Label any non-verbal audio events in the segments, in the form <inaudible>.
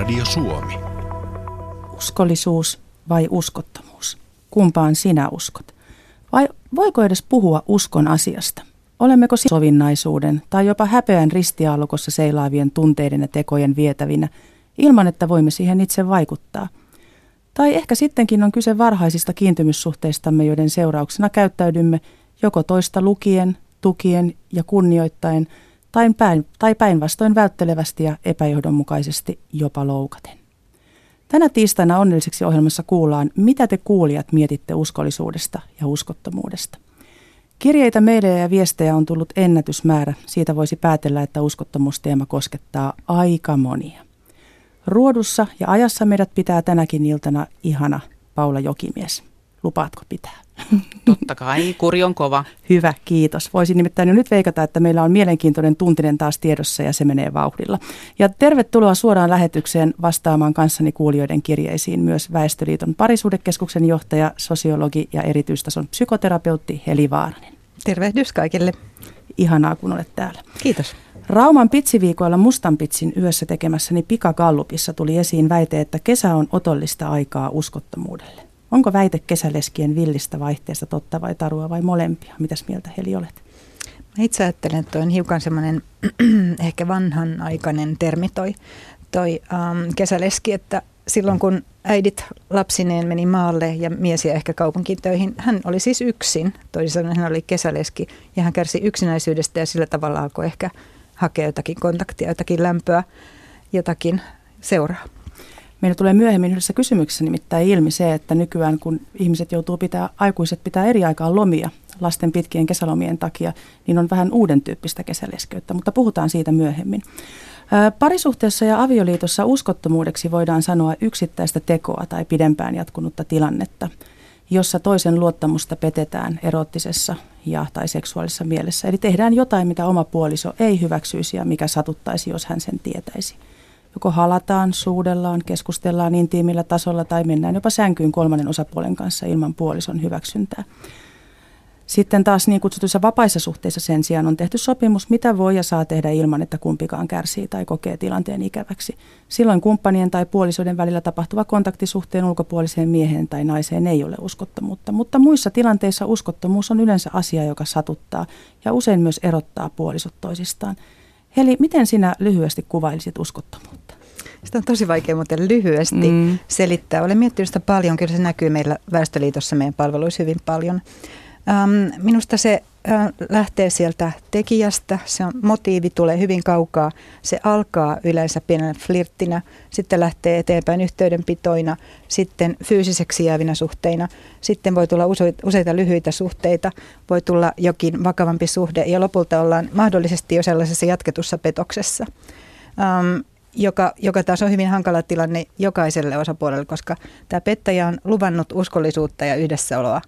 Yleisradio Suomi. Uskollisuus vai uskottomuus? Kumpaan sinä uskot? Vai voiko edes puhua uskon asiasta? Olemmeko sovinnaisuuden tai jopa häpeän ristiaallokossa seilaavien tunteiden ja tekojen vietävinä ilman, että voimme siihen itse vaikuttaa? Tai ehkä sittenkin on kyse varhaisista kiintymyssuhteistamme, joiden seurauksena käyttäydymme joko toista lukien, tukien ja kunnioittaen tai, päin, tai päinvastoin välttelevästi ja epäjohdonmukaisesti jopa loukaten. Tänä tiistaina onnelliseksi ohjelmassa kuullaan, mitä te kuulijat mietitte uskollisuudesta ja uskottomuudesta. Kirjeitä meille ja viestejä on tullut ennätysmäärä. Siitä voisi päätellä, että uskottomuusteema koskettaa aika monia. Ruodussa ja ajassa meidät pitää tänäkin iltana ihana Paula Jokimies. Lupaatko pitää? <laughs> Totta kai, kuri on kova. Hyvä, kiitos. Voisin nimittäin jo nyt veikata, että meillä on mielenkiintoinen tuntinen taas tiedossa ja se menee vauhdilla. Ja tervetuloa suoraan lähetykseen vastaamaan kanssani kuulijoiden kirjeisiin myös Väestöliiton parisuudekeskuksen johtaja, sosiologi ja erityistason psykoterapeutti Heli Vaaranen. Tervehdys kaikille. Ihanaa, kun olet täällä. Kiitos. Rauman pitsiviikoilla Mustanpitsin yössä tekemässäni pikagallupissa tuli esiin väite, että kesä on otollista aikaa uskottomuudelle. Onko väite kesäleskien villistä vaihteesta totta vai tarua vai molempia? Mitäs mieltä Heli olet? Mä itse ajattelen, että on hiukan semmoinen <clears throat> ehkä vanhanaikainen termi toi, toi um, kesäleski, että silloin kun äidit lapsineen meni maalle ja mies ja ehkä kaupunkiin töihin, hän oli siis yksin. Toisin sanoen hän oli kesäleski ja hän kärsi yksinäisyydestä ja sillä tavalla alkoi ehkä hakea jotakin kontaktia, jotakin lämpöä, jotakin seuraa. Meillä tulee myöhemmin yhdessä kysymyksessä nimittäin ilmi se, että nykyään kun ihmiset joutuu pitää, aikuiset pitää eri aikaan lomia lasten pitkien kesälomien takia, niin on vähän uuden tyyppistä kesäleskeyttä, mutta puhutaan siitä myöhemmin. Parisuhteessa ja avioliitossa uskottomuudeksi voidaan sanoa yksittäistä tekoa tai pidempään jatkunutta tilannetta, jossa toisen luottamusta petetään erottisessa ja tai seksuaalisessa mielessä. Eli tehdään jotain, mitä oma puoliso ei hyväksyisi ja mikä satuttaisi, jos hän sen tietäisi. Joko halataan, suudellaan, keskustellaan intiimillä tasolla tai mennään jopa sänkyyn kolmannen osapuolen kanssa ilman puolison hyväksyntää. Sitten taas niin kutsutuissa vapaissa suhteissa sen sijaan on tehty sopimus, mitä voi ja saa tehdä ilman, että kumpikaan kärsii tai kokee tilanteen ikäväksi. Silloin kumppanien tai puolisoiden välillä tapahtuva kontaktisuhteen ulkopuoliseen mieheen tai naiseen ei ole uskottomuutta, mutta muissa tilanteissa uskottomuus on yleensä asia, joka satuttaa ja usein myös erottaa puolisot toisistaan. Heli, miten sinä lyhyesti kuvailisit uskottomuutta? Sitä on tosi vaikea muuten lyhyesti mm. selittää. Olen miettinyt sitä paljon, kyllä se näkyy meillä Väestöliitossa meidän palveluissa hyvin paljon. Ähm, minusta se äh, lähtee sieltä tekijästä, se on, motiivi tulee hyvin kaukaa, se alkaa yleensä pienenä flirttinä, sitten lähtee eteenpäin yhteydenpitoina, sitten fyysiseksi jäävinä suhteina, sitten voi tulla useita lyhyitä suhteita, voi tulla jokin vakavampi suhde ja lopulta ollaan mahdollisesti jo sellaisessa jatketussa petoksessa. Ähm, joka, joka taas on hyvin hankala tilanne jokaiselle osapuolelle, koska tämä pettäjä on luvannut uskollisuutta ja yhdessäoloa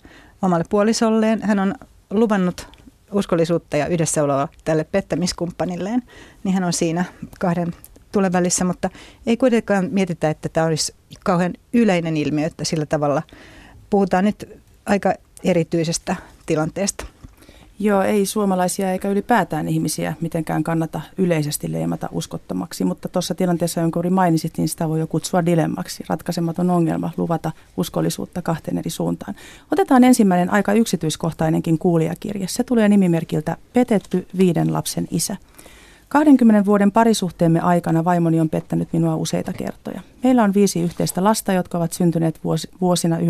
omalle puolisolleen. Hän on luvannut uskollisuutta ja yhdessäoloa tälle pettämiskumppanilleen, niin hän on siinä kahden tulen välissä, mutta ei kuitenkaan mietitä, että tämä olisi kauhean yleinen ilmiö, että sillä tavalla puhutaan nyt aika erityisestä tilanteesta. Joo, ei suomalaisia eikä ylipäätään ihmisiä mitenkään kannata yleisesti leimata uskottomaksi, mutta tuossa tilanteessa, jonka juuri mainitsit, niin sitä voi jo kutsua dilemmaksi. Ratkaisematon ongelma luvata uskollisuutta kahteen eri suuntaan. Otetaan ensimmäinen aika yksityiskohtainenkin kuulijakirje. Se tulee nimimerkiltä Petetty viiden lapsen isä. 20 vuoden parisuhteemme aikana vaimoni on pettänyt minua useita kertoja. Meillä on viisi yhteistä lasta, jotka ovat syntyneet vuosina 1997-2006.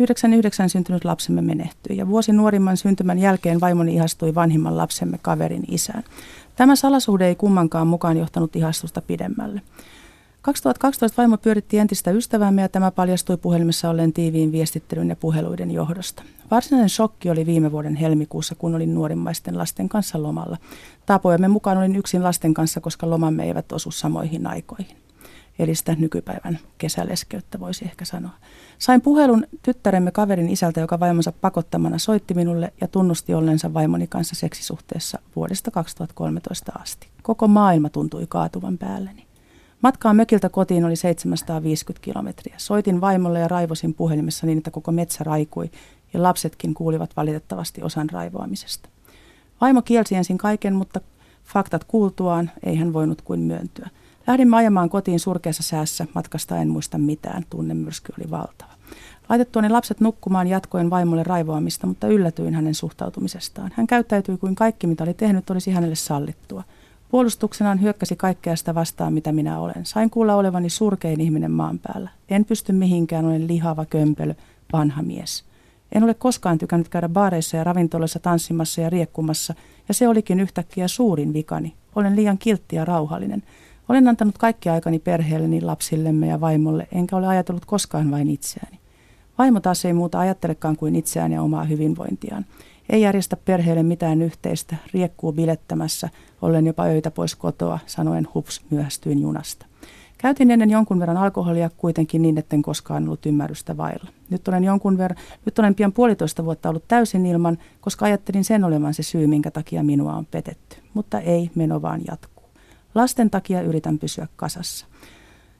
99 syntynyt lapsemme menehtyi ja vuosi nuorimman syntymän jälkeen vaimoni ihastui vanhimman lapsemme kaverin isään. Tämä salasuhde ei kummankaan mukaan johtanut ihastusta pidemmälle. 2012 vaimo pyöritti entistä ystävämme ja tämä paljastui puhelimessa olleen tiiviin viestittelyn ja puheluiden johdosta. Varsinainen shokki oli viime vuoden helmikuussa, kun olin nuorimmaisten lasten kanssa lomalla. Tapojemme mukaan olin yksin lasten kanssa, koska lomamme eivät osu samoihin aikoihin eli sitä nykypäivän kesäleskeyttä voisi ehkä sanoa. Sain puhelun tyttäremme kaverin isältä, joka vaimonsa pakottamana soitti minulle ja tunnusti ollensa vaimoni kanssa seksisuhteessa vuodesta 2013 asti. Koko maailma tuntui kaatuvan päälleni. Matkaa mökiltä kotiin oli 750 kilometriä. Soitin vaimolle ja raivosin puhelimessa niin, että koko metsä raikui ja lapsetkin kuulivat valitettavasti osan raivoamisesta. Vaimo kielsi ensin kaiken, mutta Faktat kuultuaan ei hän voinut kuin myöntyä. Lähdimme ajamaan kotiin surkeassa säässä, matkasta en muista mitään, tunnemyrsky oli valtava. Laitettuani lapset nukkumaan jatkoin vaimolle raivoamista, mutta yllätyin hänen suhtautumisestaan. Hän käyttäytyi kuin kaikki, mitä oli tehnyt, olisi hänelle sallittua. Puolustuksenaan hyökkäsi kaikkea sitä vastaan, mitä minä olen. Sain kuulla olevani surkein ihminen maan päällä. En pysty mihinkään, olen lihava kömpelö, vanha mies. En ole koskaan tykännyt käydä baareissa ja ravintoloissa tanssimassa ja riekkumassa, ja se olikin yhtäkkiä suurin vikani. Olen liian kiltti ja rauhallinen. Olen antanut kaikki aikani perheelleni, lapsillemme ja vaimolle, enkä ole ajatellut koskaan vain itseäni. Vaimo taas ei muuta ajattelekaan kuin itseään ja omaa hyvinvointiaan. Ei järjestä perheelle mitään yhteistä, riekkuu bilettämässä, ollen jopa öitä pois kotoa, sanoen hups, myöhästyin junasta. Käytin ennen jonkun verran alkoholia kuitenkin niin, etten koskaan ollut ymmärrystä vailla. Nyt olen, jonkun ver- nyt olen pian puolitoista vuotta ollut täysin ilman, koska ajattelin sen olevan se syy, minkä takia minua on petetty. Mutta ei, meno vaan jatkuu. Lasten takia yritän pysyä kasassa.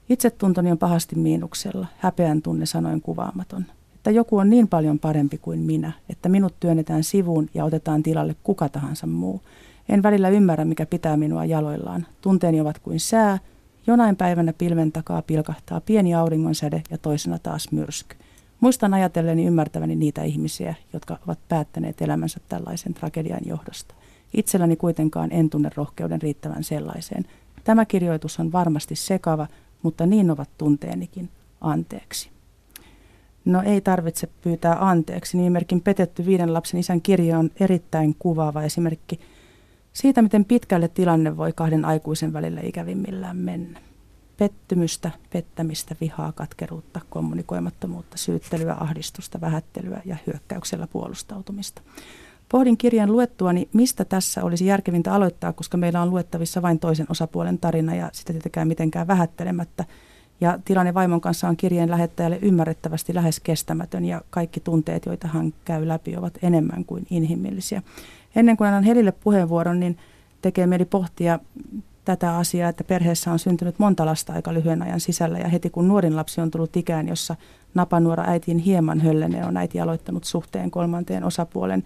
Itsetuntoni on pahasti miinuksella, häpeän tunne sanoin kuvaamaton. Että joku on niin paljon parempi kuin minä, että minut työnnetään sivuun ja otetaan tilalle kuka tahansa muu. En välillä ymmärrä, mikä pitää minua jaloillaan. Tunteeni ovat kuin sää, jonain päivänä pilven takaa pilkahtaa pieni auringonsäde ja toisena taas myrsky. Muistan ajatelleni ymmärtäväni niitä ihmisiä, jotka ovat päättäneet elämänsä tällaisen tragedian johdosta. Itselläni kuitenkaan en tunne rohkeuden riittävän sellaiseen. Tämä kirjoitus on varmasti sekava, mutta niin ovat tunteenikin. Anteeksi. No ei tarvitse pyytää anteeksi. Nimimerkin petetty viiden lapsen isän kirja on erittäin kuvaava esimerkki siitä, miten pitkälle tilanne voi kahden aikuisen välillä ikävimmillään mennä. Pettymystä, pettämistä, vihaa, katkeruutta, kommunikoimattomuutta, syyttelyä, ahdistusta, vähättelyä ja hyökkäyksellä puolustautumista. Pohdin kirjan luettuani, mistä tässä olisi järkevintä aloittaa, koska meillä on luettavissa vain toisen osapuolen tarina ja sitä tietenkään mitenkään vähättelemättä. Ja tilanne vaimon kanssa on kirjeen lähettäjälle ymmärrettävästi lähes kestämätön ja kaikki tunteet, joita hän käy läpi, ovat enemmän kuin inhimillisiä. Ennen kuin annan Helille puheenvuoron, niin tekee mieli pohtia tätä asiaa, että perheessä on syntynyt monta lasta aika lyhyen ajan sisällä ja heti kun nuorin lapsi on tullut ikään, jossa napanuora äitiin hieman höllene on äiti aloittanut suhteen kolmanteen osapuolen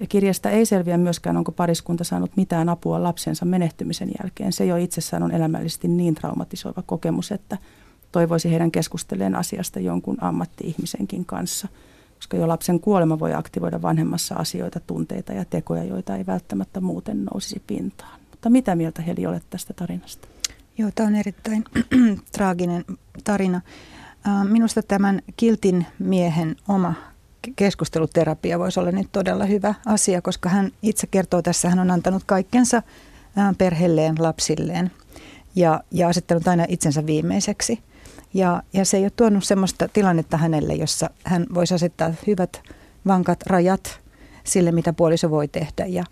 ja kirjasta ei selviä myöskään, onko pariskunta saanut mitään apua lapsensa menehtymisen jälkeen. Se jo itsessään on elämällisesti niin traumatisoiva kokemus, että toivoisi heidän keskusteleen asiasta jonkun ammatti-ihmisenkin kanssa. Koska jo lapsen kuolema voi aktivoida vanhemmassa asioita, tunteita ja tekoja, joita ei välttämättä muuten nousisi pintaan. Mutta mitä mieltä Heli olet tästä tarinasta? Joo, tämä on erittäin <clears throat> traaginen tarina. Minusta tämän kiltin miehen oma keskusteluterapia voisi olla nyt todella hyvä asia, koska hän itse kertoo tässä, hän on antanut kaikkensa perheelleen, lapsilleen ja, ja asettanut aina itsensä viimeiseksi. Ja, ja se ei ole tuonut sellaista tilannetta hänelle, jossa hän voisi asettaa hyvät, vankat rajat sille, mitä puoliso voi tehdä. Ja,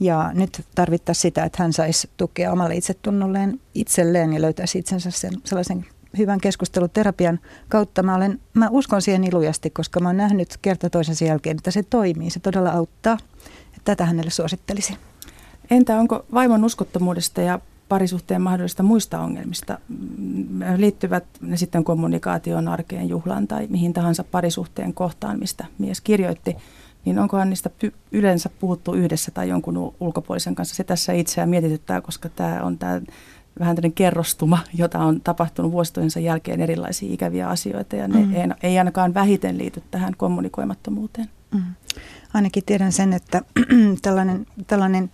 ja nyt tarvittaisiin sitä, että hän saisi tukea omalle itsetunnolleen itselleen ja löytäisi itsensä sen, sellaisen hyvän keskusteluterapian kautta mä, olen, mä uskon siihen ilujasti, koska mä oon nähnyt kerta toisensa jälkeen, että se toimii, se todella auttaa. Tätä hänelle suosittelisin. Entä onko vaimon uskottomuudesta ja parisuhteen mahdollista muista ongelmista, mm, liittyvät ne sitten kommunikaatioon, arkeen, juhlaan tai mihin tahansa parisuhteen kohtaan, mistä mies kirjoitti, niin onkohan niistä yleensä puhuttu yhdessä tai jonkun ulkopuolisen kanssa? Se tässä itseään mietityttää, koska tämä on tämä vähän tämmöinen kerrostuma, jota on tapahtunut vuositojensa jälkeen erilaisia ikäviä asioita ja ne mm. ei, ei ainakaan vähiten liity tähän kommunikoimattomuuteen. Mm. Ainakin tiedän sen, että <clears throat> tällainen, tällainen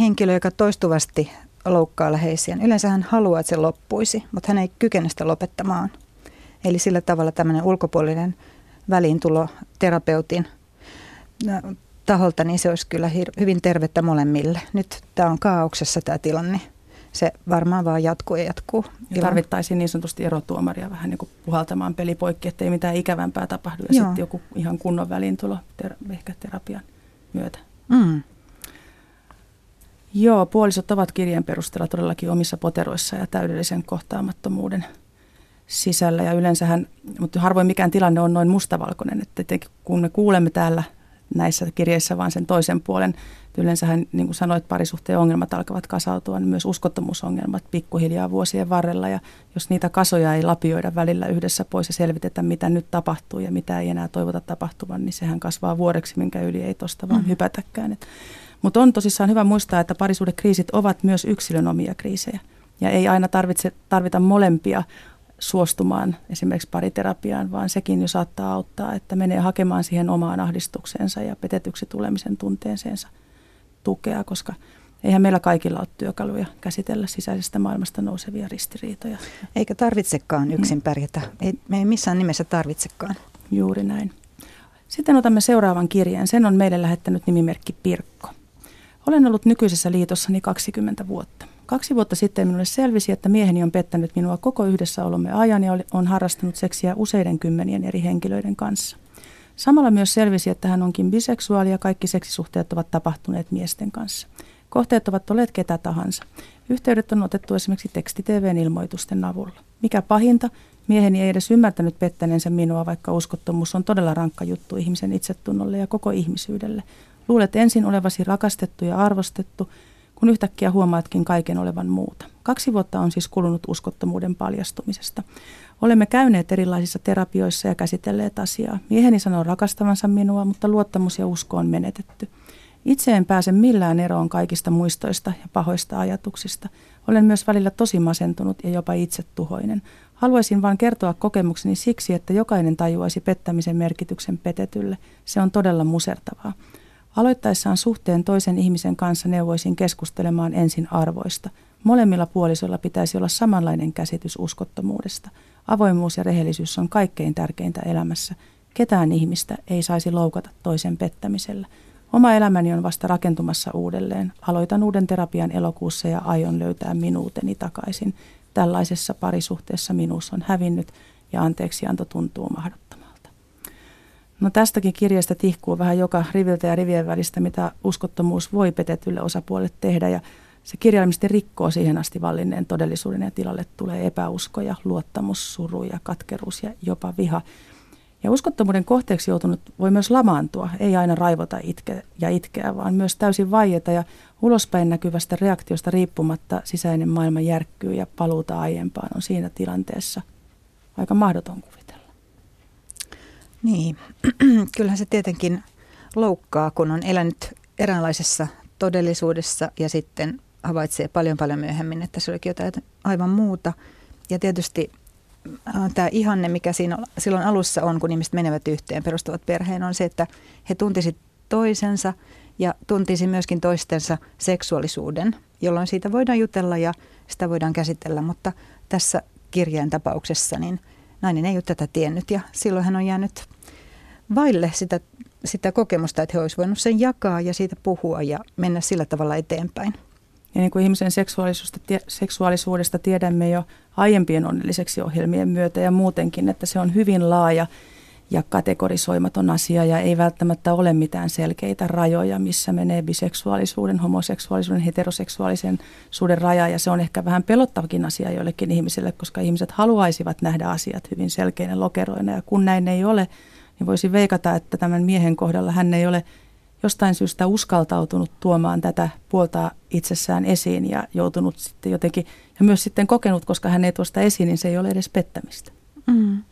henkilö, joka toistuvasti loukkaa läheisiään, yleensä hän haluaa, että se loppuisi, mutta hän ei kykene sitä lopettamaan. Eli sillä tavalla tämmöinen ulkopuolinen väliintulo terapeutin taholta, niin se olisi kyllä hyvin tervettä molemmille. Nyt tämä on kaauksessa tämä tilanne se varmaan vaan jatkuu ja jatkuu. Ja tarvittaisiin niin sanotusti erotuomaria vähän niin kuin puhaltamaan peli poikki, ettei mitään ikävämpää tapahdu ja sitten joku ihan kunnon väliintulo ter- ehkä terapian myötä. Mm. Joo, puolisot ovat kirjeen perusteella todellakin omissa poteroissa ja täydellisen kohtaamattomuuden sisällä. Ja yleensähän, mutta harvoin mikään tilanne on noin mustavalkoinen, että kun me kuulemme täällä näissä kirjeissä vaan sen toisen puolen Yleensähän, niin kuin sanoit, parisuhteen ongelmat alkavat kasautua, niin myös uskottomuusongelmat pikkuhiljaa vuosien varrella. Ja jos niitä kasoja ei lapioida välillä yhdessä pois ja selvitetä, mitä nyt tapahtuu ja mitä ei enää toivota tapahtuvan, niin sehän kasvaa vuodeksi, minkä yli ei tuosta vaan mm. hypätäkään. Mutta on tosissaan hyvä muistaa, että parisuudekriisit ovat myös yksilön omia kriisejä. Ja ei aina tarvitse, tarvita molempia suostumaan esimerkiksi pariterapiaan, vaan sekin jo saattaa auttaa, että menee hakemaan siihen omaan ahdistukseensa ja petetyksi tulemisen tunteeseensa tukea, koska eihän meillä kaikilla ole työkaluja käsitellä sisäisestä maailmasta nousevia ristiriitoja. Eikä tarvitsekaan yksin pärjätä. Ei, me ei missään nimessä tarvitsekaan. Juuri näin. Sitten otamme seuraavan kirjeen. Sen on meille lähettänyt nimimerkki Pirkko. Olen ollut nykyisessä liitossani 20 vuotta. Kaksi vuotta sitten minulle selvisi, että mieheni on pettänyt minua koko yhdessäolomme ajan ja on harrastanut seksiä useiden kymmenien eri henkilöiden kanssa. Samalla myös selvisi, että hän onkin biseksuaali ja kaikki seksisuhteet ovat tapahtuneet miesten kanssa. Kohteet ovat olleet ketä tahansa. Yhteydet on otettu esimerkiksi tekstitvn ilmoitusten avulla. Mikä pahinta, mieheni ei edes ymmärtänyt pettäneensä minua, vaikka uskottomuus on todella rankka juttu ihmisen itsetunnolle ja koko ihmisyydelle. Luulet ensin olevasi rakastettu ja arvostettu, kun yhtäkkiä huomaatkin kaiken olevan muuta. Kaksi vuotta on siis kulunut uskottomuuden paljastumisesta. Olemme käyneet erilaisissa terapioissa ja käsitelleet asiaa. Mieheni sanoo rakastavansa minua, mutta luottamus ja usko on menetetty. Itse en pääse millään eroon kaikista muistoista ja pahoista ajatuksista. Olen myös välillä tosi masentunut ja jopa itsetuhoinen. Haluaisin vain kertoa kokemukseni siksi, että jokainen tajuaisi pettämisen merkityksen petetylle. Se on todella musertavaa. Aloittaessaan suhteen toisen ihmisen kanssa neuvoisin keskustelemaan ensin arvoista. Molemmilla puolisoilla pitäisi olla samanlainen käsitys uskottomuudesta. Avoimuus ja rehellisyys on kaikkein tärkeintä elämässä. Ketään ihmistä ei saisi loukata toisen pettämisellä. Oma elämäni on vasta rakentumassa uudelleen. Aloitan uuden terapian elokuussa ja aion löytää minuuteni takaisin. Tällaisessa parisuhteessa minuus on hävinnyt ja anteeksianto tuntuu mahdottomalta. No tästäkin kirjasta tihkuu vähän joka riviltä ja rivien välistä, mitä uskottomuus voi petetylle osapuolelle tehdä ja se kirjaimisesti rikkoo siihen asti vallinneen todellisuuden ja tilalle tulee epäusko ja luottamus, suru ja katkeruus ja jopa viha. Ja uskottomuuden kohteeksi joutunut voi myös lamaantua, ei aina raivota itke ja itkeä, vaan myös täysin vaieta ja ulospäin näkyvästä reaktiosta riippumatta sisäinen maailma järkkyy ja paluuta aiempaan on siinä tilanteessa aika mahdoton kuvitella. Niin, <clears throat> kyllähän se tietenkin loukkaa, kun on elänyt eräänlaisessa todellisuudessa ja sitten havaitsee paljon paljon myöhemmin, että se olikin jotain aivan muuta. Ja tietysti Äh, tämä ihanne, mikä siinä silloin alussa on, kun ihmiset menevät yhteen, perustavat perheen, on se, että he tuntisivat toisensa ja tuntisi myöskin toistensa seksuaalisuuden, jolloin siitä voidaan jutella ja sitä voidaan käsitellä. Mutta tässä kirjeen tapauksessa niin nainen ei ole tätä tiennyt ja silloin hän on jäänyt vaille sitä, sitä kokemusta, että he olisivat voinut sen jakaa ja siitä puhua ja mennä sillä tavalla eteenpäin. Ja niin kuin ihmisen seksuaalisuudesta, seksuaalisuudesta tiedämme jo aiempien onnelliseksi ohjelmien myötä ja muutenkin, että se on hyvin laaja ja kategorisoimaton asia ja ei välttämättä ole mitään selkeitä rajoja, missä menee biseksuaalisuuden, homoseksuaalisuuden, heteroseksuaalisen suuden raja. Ja se on ehkä vähän pelottavakin asia joillekin ihmisille, koska ihmiset haluaisivat nähdä asiat hyvin selkeinä lokeroina. Ja kun näin ei ole, niin voisi veikata, että tämän miehen kohdalla hän ei ole jostain syystä uskaltautunut tuomaan tätä puolta itsessään esiin ja joutunut sitten jotenkin, ja myös sitten kokenut, koska hän ei tuosta esiin, niin se ei ole edes pettämistä. Mm.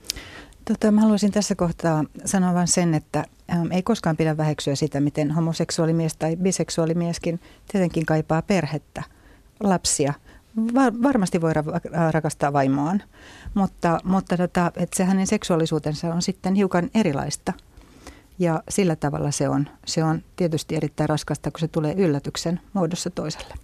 Tota, mä haluaisin tässä kohtaa sanoa vain sen, että ähm, ei koskaan pidä väheksyä sitä, miten homoseksuaalimies tai biseksuaalimieskin tietenkin kaipaa perhettä, lapsia. Var, varmasti voi ra- rakastaa vaimoaan, mutta, mutta tota, että se hänen seksuaalisuutensa on sitten hiukan erilaista – ja sillä tavalla se on, se on tietysti erittäin raskasta, kun se tulee yllätyksen muodossa toiselle.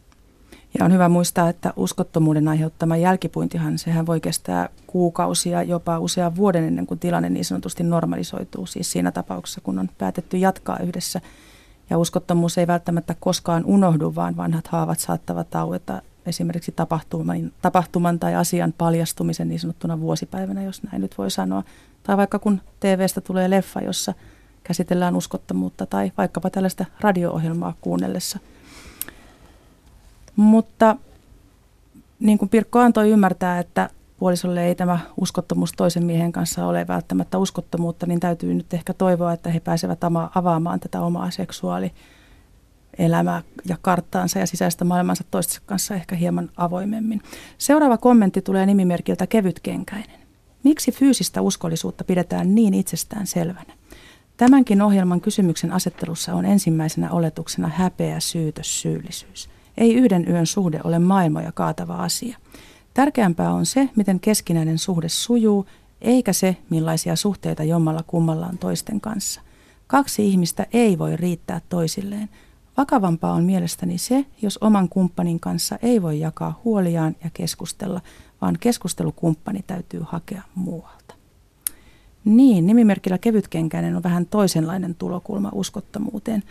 Ja on hyvä muistaa, että uskottomuuden aiheuttama jälkipuintihan, sehän voi kestää kuukausia, jopa usean vuoden ennen kuin tilanne niin sanotusti normalisoituu. Siis siinä tapauksessa, kun on päätetty jatkaa yhdessä. Ja uskottomuus ei välttämättä koskaan unohdu, vaan vanhat haavat saattavat taueta esimerkiksi tapahtuman, tapahtuman tai asian paljastumisen niin sanottuna vuosipäivänä, jos näin nyt voi sanoa. Tai vaikka kun TVstä tulee leffa, jossa – käsitellään uskottomuutta tai vaikkapa tällaista radio-ohjelmaa kuunnellessa. Mutta niin kuin Pirkko antoi ymmärtää, että puolisolle ei tämä uskottomuus toisen miehen kanssa ole välttämättä uskottomuutta, niin täytyy nyt ehkä toivoa, että he pääsevät avaamaan tätä omaa seksuaalielämää ja karttaansa ja sisäistä maailmansa toistensa kanssa ehkä hieman avoimemmin. Seuraava kommentti tulee nimimerkiltä kevytkenkäinen. Miksi fyysistä uskollisuutta pidetään niin itsestään selvänä? Tämänkin ohjelman kysymyksen asettelussa on ensimmäisenä oletuksena häpeä, syytös, syyllisyys. Ei yhden yön suhde ole maailmoja kaatava asia. Tärkeämpää on se, miten keskinäinen suhde sujuu, eikä se, millaisia suhteita jommalla kummalla on toisten kanssa. Kaksi ihmistä ei voi riittää toisilleen. Vakavampaa on mielestäni se, jos oman kumppanin kanssa ei voi jakaa huoliaan ja keskustella, vaan keskustelukumppani täytyy hakea muualta. Niin, nimimerkillä kevytkenkäinen on vähän toisenlainen tulokulma uskottomuuteen.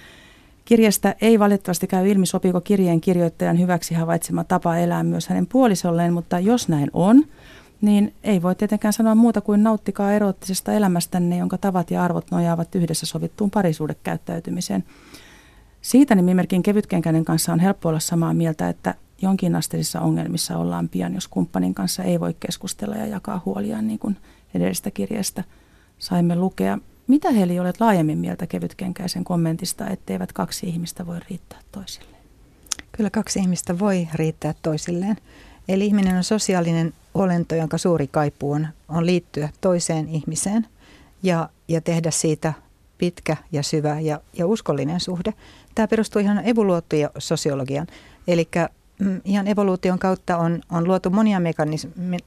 Kirjasta ei valitettavasti käy ilmi, sopiiko kirjeen kirjoittajan hyväksi havaitsema tapa elää myös hänen puolisolleen, mutta jos näin on, niin ei voi tietenkään sanoa muuta kuin nauttikaa erottisesta elämästänne, jonka tavat ja arvot nojaavat yhdessä sovittuun parisuudekäyttäytymiseen. Siitä nimimerkin kevytkenkäinen kanssa on helppo olla samaa mieltä, että jonkinasteisissa ongelmissa ollaan pian, jos kumppanin kanssa ei voi keskustella ja jakaa huoliaan niin kuin edellisestä kirjasta saimme lukea. Mitä Heli olet laajemmin mieltä kevytkenkäisen kommentista, etteivät kaksi ihmistä voi riittää toisilleen? Kyllä kaksi ihmistä voi riittää toisilleen. Eli ihminen on sosiaalinen olento, jonka suuri kaipuu on, on liittyä toiseen ihmiseen ja, ja tehdä siitä pitkä ja syvä ja, ja uskollinen suhde. Tämä perustuu ihan evoluotiososiologian. Eli mm, ihan evoluution kautta on, on luotu monia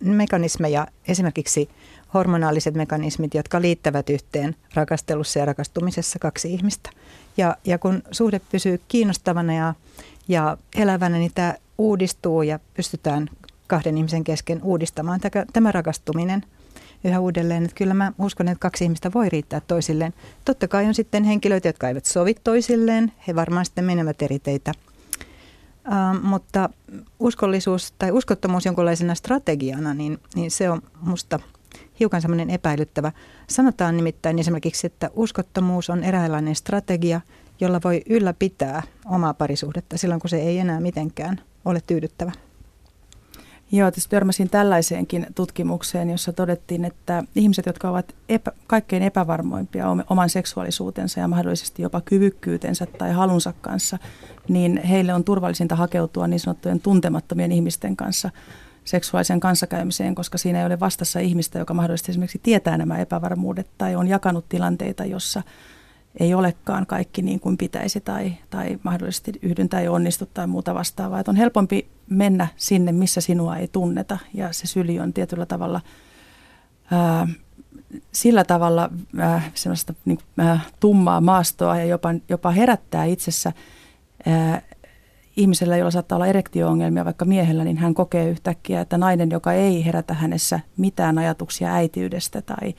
mekanismeja, esimerkiksi hormonaaliset mekanismit, jotka liittävät yhteen rakastelussa ja rakastumisessa kaksi ihmistä. Ja, ja kun suhde pysyy kiinnostavana ja, ja elävänä, niin tämä uudistuu ja pystytään kahden ihmisen kesken uudistamaan tämä rakastuminen yhä uudelleen. Että kyllä mä uskon, että kaksi ihmistä voi riittää toisilleen. Totta kai on sitten henkilöitä, jotka eivät sovi toisilleen. He varmaan sitten menevät eri teitä. Uh, mutta uskollisuus tai uskottomuus jonkinlaisena strategiana, niin, niin se on musta hiukan semmoinen epäilyttävä. Sanotaan nimittäin esimerkiksi, että uskottomuus on eräänlainen strategia, jolla voi ylläpitää omaa parisuhdetta silloin, kun se ei enää mitenkään ole tyydyttävä. Joo, tässä törmäsin tällaiseenkin tutkimukseen, jossa todettiin, että ihmiset, jotka ovat epä, kaikkein epävarmoimpia oman seksuaalisuutensa ja mahdollisesti jopa kyvykkyytensä tai halunsa kanssa, niin heille on turvallisinta hakeutua niin sanottujen tuntemattomien ihmisten kanssa seksuaalisen kanssakäymiseen, koska siinä ei ole vastassa ihmistä, joka mahdollisesti esimerkiksi tietää nämä epävarmuudet tai on jakanut tilanteita, jossa ei olekaan kaikki niin kuin pitäisi tai, tai mahdollisesti yhdyntä ei onnistu tai muuta vastaavaa. Että on helpompi mennä sinne, missä sinua ei tunneta. Ja se syli on tietyllä tavalla ää, sillä tavalla ää, sellaista niin, ää, tummaa maastoa ja jopa, jopa herättää itsessä ää, ihmisellä, jolla saattaa olla erektio-ongelmia vaikka miehellä, niin hän kokee yhtäkkiä, että nainen, joka ei herätä hänessä mitään ajatuksia äitiydestä tai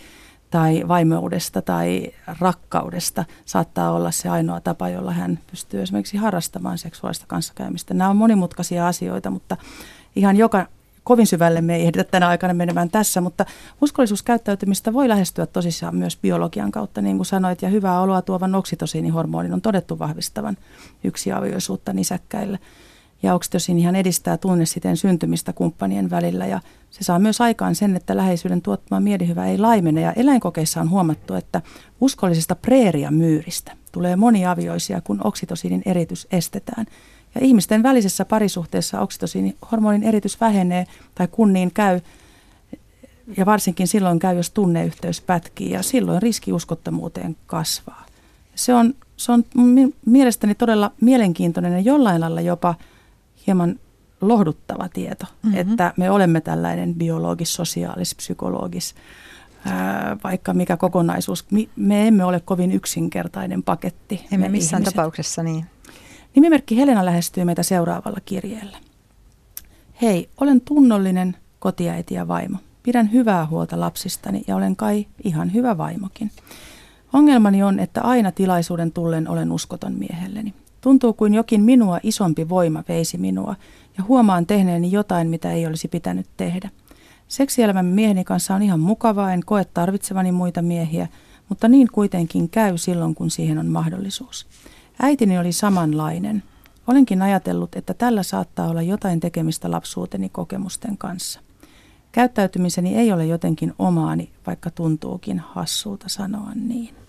tai vaimoudesta tai rakkaudesta saattaa olla se ainoa tapa, jolla hän pystyy esimerkiksi harrastamaan seksuaalista kanssakäymistä. Nämä on monimutkaisia asioita, mutta ihan joka, kovin syvälle me ei ehditä tänä aikana menemään tässä, mutta uskollisuuskäyttäytymistä voi lähestyä tosissaan myös biologian kautta, niin kuin sanoit, ja hyvää oloa tuovan oksitosiinihormonin on todettu vahvistavan yksiavioisuutta nisäkkäillä ja oksitosiinihan edistää tunnesiteen syntymistä kumppanien välillä ja se saa myös aikaan sen, että läheisyyden tuottama mielihyvä ei laimene ja eläinkokeissa on huomattu, että uskollisesta myyristä tulee moniavioisia, kun oksitosiinin eritys estetään. Ja ihmisten välisessä parisuhteessa oksitosiinihormonin eritys vähenee tai kun niin käy, ja varsinkin silloin käy, jos tunneyhteys pätkii ja silloin riski uskottomuuteen kasvaa. Se on, se on mielestäni todella mielenkiintoinen ja jollain lailla jopa – hieman lohduttava tieto, mm-hmm. että me olemme tällainen biologis, sosiaalis, psykologis, ää, vaikka mikä kokonaisuus. Me emme ole kovin yksinkertainen paketti. Emme missään ihmiset. tapauksessa niin. Nimimerkki Helena lähestyy meitä seuraavalla kirjeellä. Hei, olen tunnollinen kotiäiti ja vaimo. Pidän hyvää huolta lapsistani ja olen kai ihan hyvä vaimokin. Ongelmani on, että aina tilaisuuden tullen olen uskoton miehelleni. Tuntuu kuin jokin minua isompi voima veisi minua ja huomaan tehneeni jotain, mitä ei olisi pitänyt tehdä. Seksielämän mieheni kanssa on ihan mukavaa, en koe tarvitsevani muita miehiä, mutta niin kuitenkin käy silloin, kun siihen on mahdollisuus. Äitini oli samanlainen. Olenkin ajatellut, että tällä saattaa olla jotain tekemistä lapsuuteni kokemusten kanssa. Käyttäytymiseni ei ole jotenkin omaani, vaikka tuntuukin hassulta sanoa niin.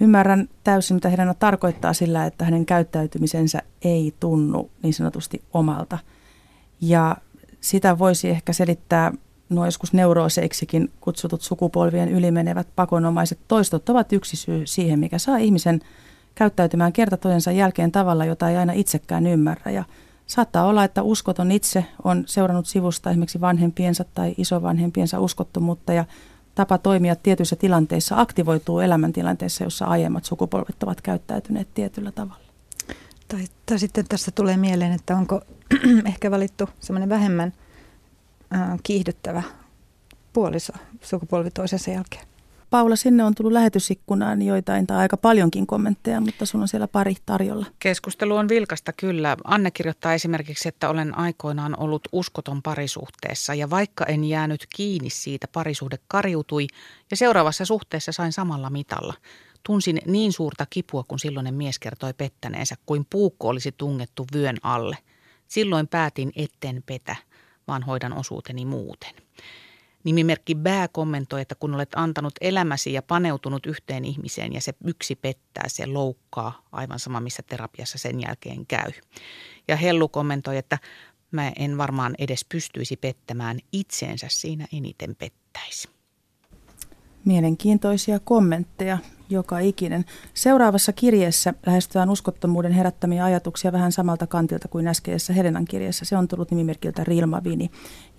Ymmärrän täysin, mitä Helena tarkoittaa sillä, että hänen käyttäytymisensä ei tunnu niin sanotusti omalta. Ja sitä voisi ehkä selittää nuo joskus neuroseiksikin kutsutut sukupolvien ylimenevät pakonomaiset toistot ovat yksi syy siihen, mikä saa ihmisen käyttäytymään kerta toisensa jälkeen tavalla, jota ei aina itsekään ymmärrä. Ja saattaa olla, että uskoton itse on seurannut sivusta esimerkiksi vanhempiensa tai isovanhempiensa uskottomuutta ja tapa toimia tietyissä tilanteissa aktivoituu elämäntilanteissa, jossa aiemmat sukupolvet ovat käyttäytyneet tietyllä tavalla. Tai, tai sitten tässä tulee mieleen, että onko <clears throat> ehkä valittu semmoinen vähemmän äh, kiihdyttävä puoliso sukupolvi toisensa jälkeen. Paula, sinne on tullut lähetysikkunaan joitain tai aika paljonkin kommentteja, mutta sun on siellä pari tarjolla. Keskustelu on vilkasta kyllä. Anne kirjoittaa esimerkiksi, että olen aikoinaan ollut uskoton parisuhteessa ja vaikka en jäänyt kiinni siitä, parisuhde kariutui ja seuraavassa suhteessa sain samalla mitalla. Tunsin niin suurta kipua, kun silloinen mies kertoi pettäneensä, kuin puukko olisi tungettu vyön alle. Silloin päätin, etten petä, vaan hoidan osuuteni muuten. Nimimerkki Bää kommentoi, että kun olet antanut elämäsi ja paneutunut yhteen ihmiseen ja se yksi pettää, se loukkaa aivan sama missä terapiassa sen jälkeen käy. Ja Hellu kommentoi, että mä en varmaan edes pystyisi pettämään itseensä siinä eniten pettäisi. Mielenkiintoisia kommentteja joka ikinen. Seuraavassa kirjeessä lähestytään uskottomuuden herättämiä ajatuksia vähän samalta kantilta kuin äskeisessä Helenan kirjassa. Se on tullut nimimerkiltä Rilmavini